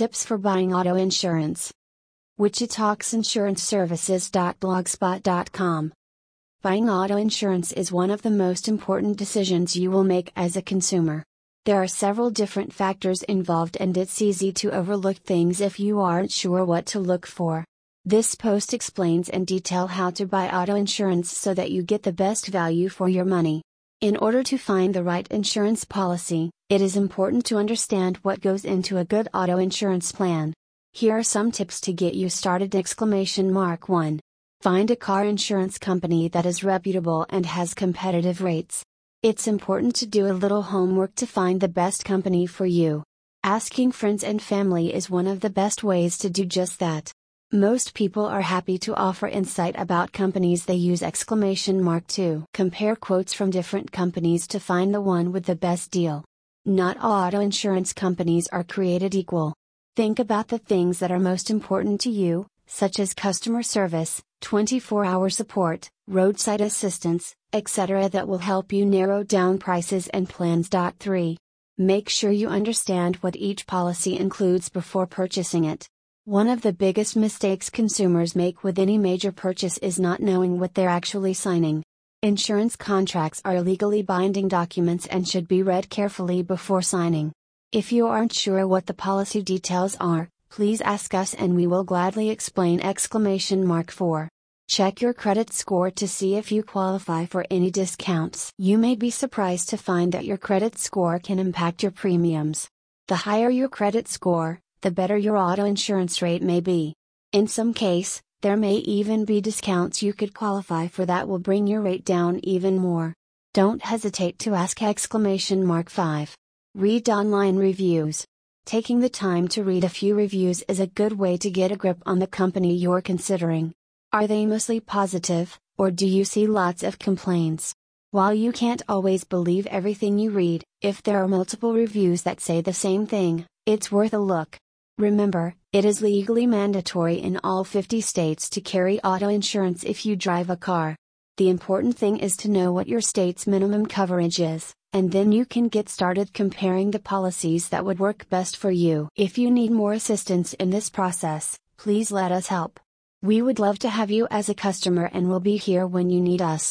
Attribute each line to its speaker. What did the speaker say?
Speaker 1: Tips for buying auto insurance. WichitaksinsuranceServices.blogspot.com. Buying auto insurance is one of the most important decisions you will make as a consumer. There are several different factors involved, and it's easy to overlook things if you aren't sure what to look for. This post explains in detail how to buy auto insurance so that you get the best value for your money. In order to find the right insurance policy, it is important to understand what goes into a good auto insurance plan. Here are some tips to get you started! Exclamation mark 1. Find a car insurance company that is reputable and has competitive rates. It's important to do a little homework to find the best company for you. Asking friends and family is one of the best ways to do just that. Most people are happy to offer insight about companies they use exclamation mark 2. Compare quotes from different companies to find the one with the best deal. Not all auto insurance companies are created equal. Think about the things that are most important to you, such as customer service, 24 hour support, roadside assistance, etc., that will help you narrow down prices and plans. 3. Make sure you understand what each policy includes before purchasing it. One of the biggest mistakes consumers make with any major purchase is not knowing what they're actually signing. Insurance contracts are legally binding documents and should be read carefully before signing. If you aren't sure what the policy details are, please ask us and we will gladly explain exclamation mark 4. Check your credit score to see if you qualify for any discounts. You may be surprised to find that your credit score can impact your premiums. The higher your credit score, the better your auto insurance rate may be. In some case, there may even be discounts you could qualify for that will bring your rate down even more. Don't hesitate to ask exclamation mark 5. Read online reviews. Taking the time to read a few reviews is a good way to get a grip on the company you're considering. Are they mostly positive, or do you see lots of complaints? While you can't always believe everything you read, if there are multiple reviews that say the same thing, it's worth a look. Remember, it is legally mandatory in all 50 states to carry auto insurance if you drive a car. The important thing is to know what your state's minimum coverage is, and then you can get started comparing the policies that would work best for you. If you need more assistance in this process, please let us help. We would love to have you as a customer and we'll be here when you need us.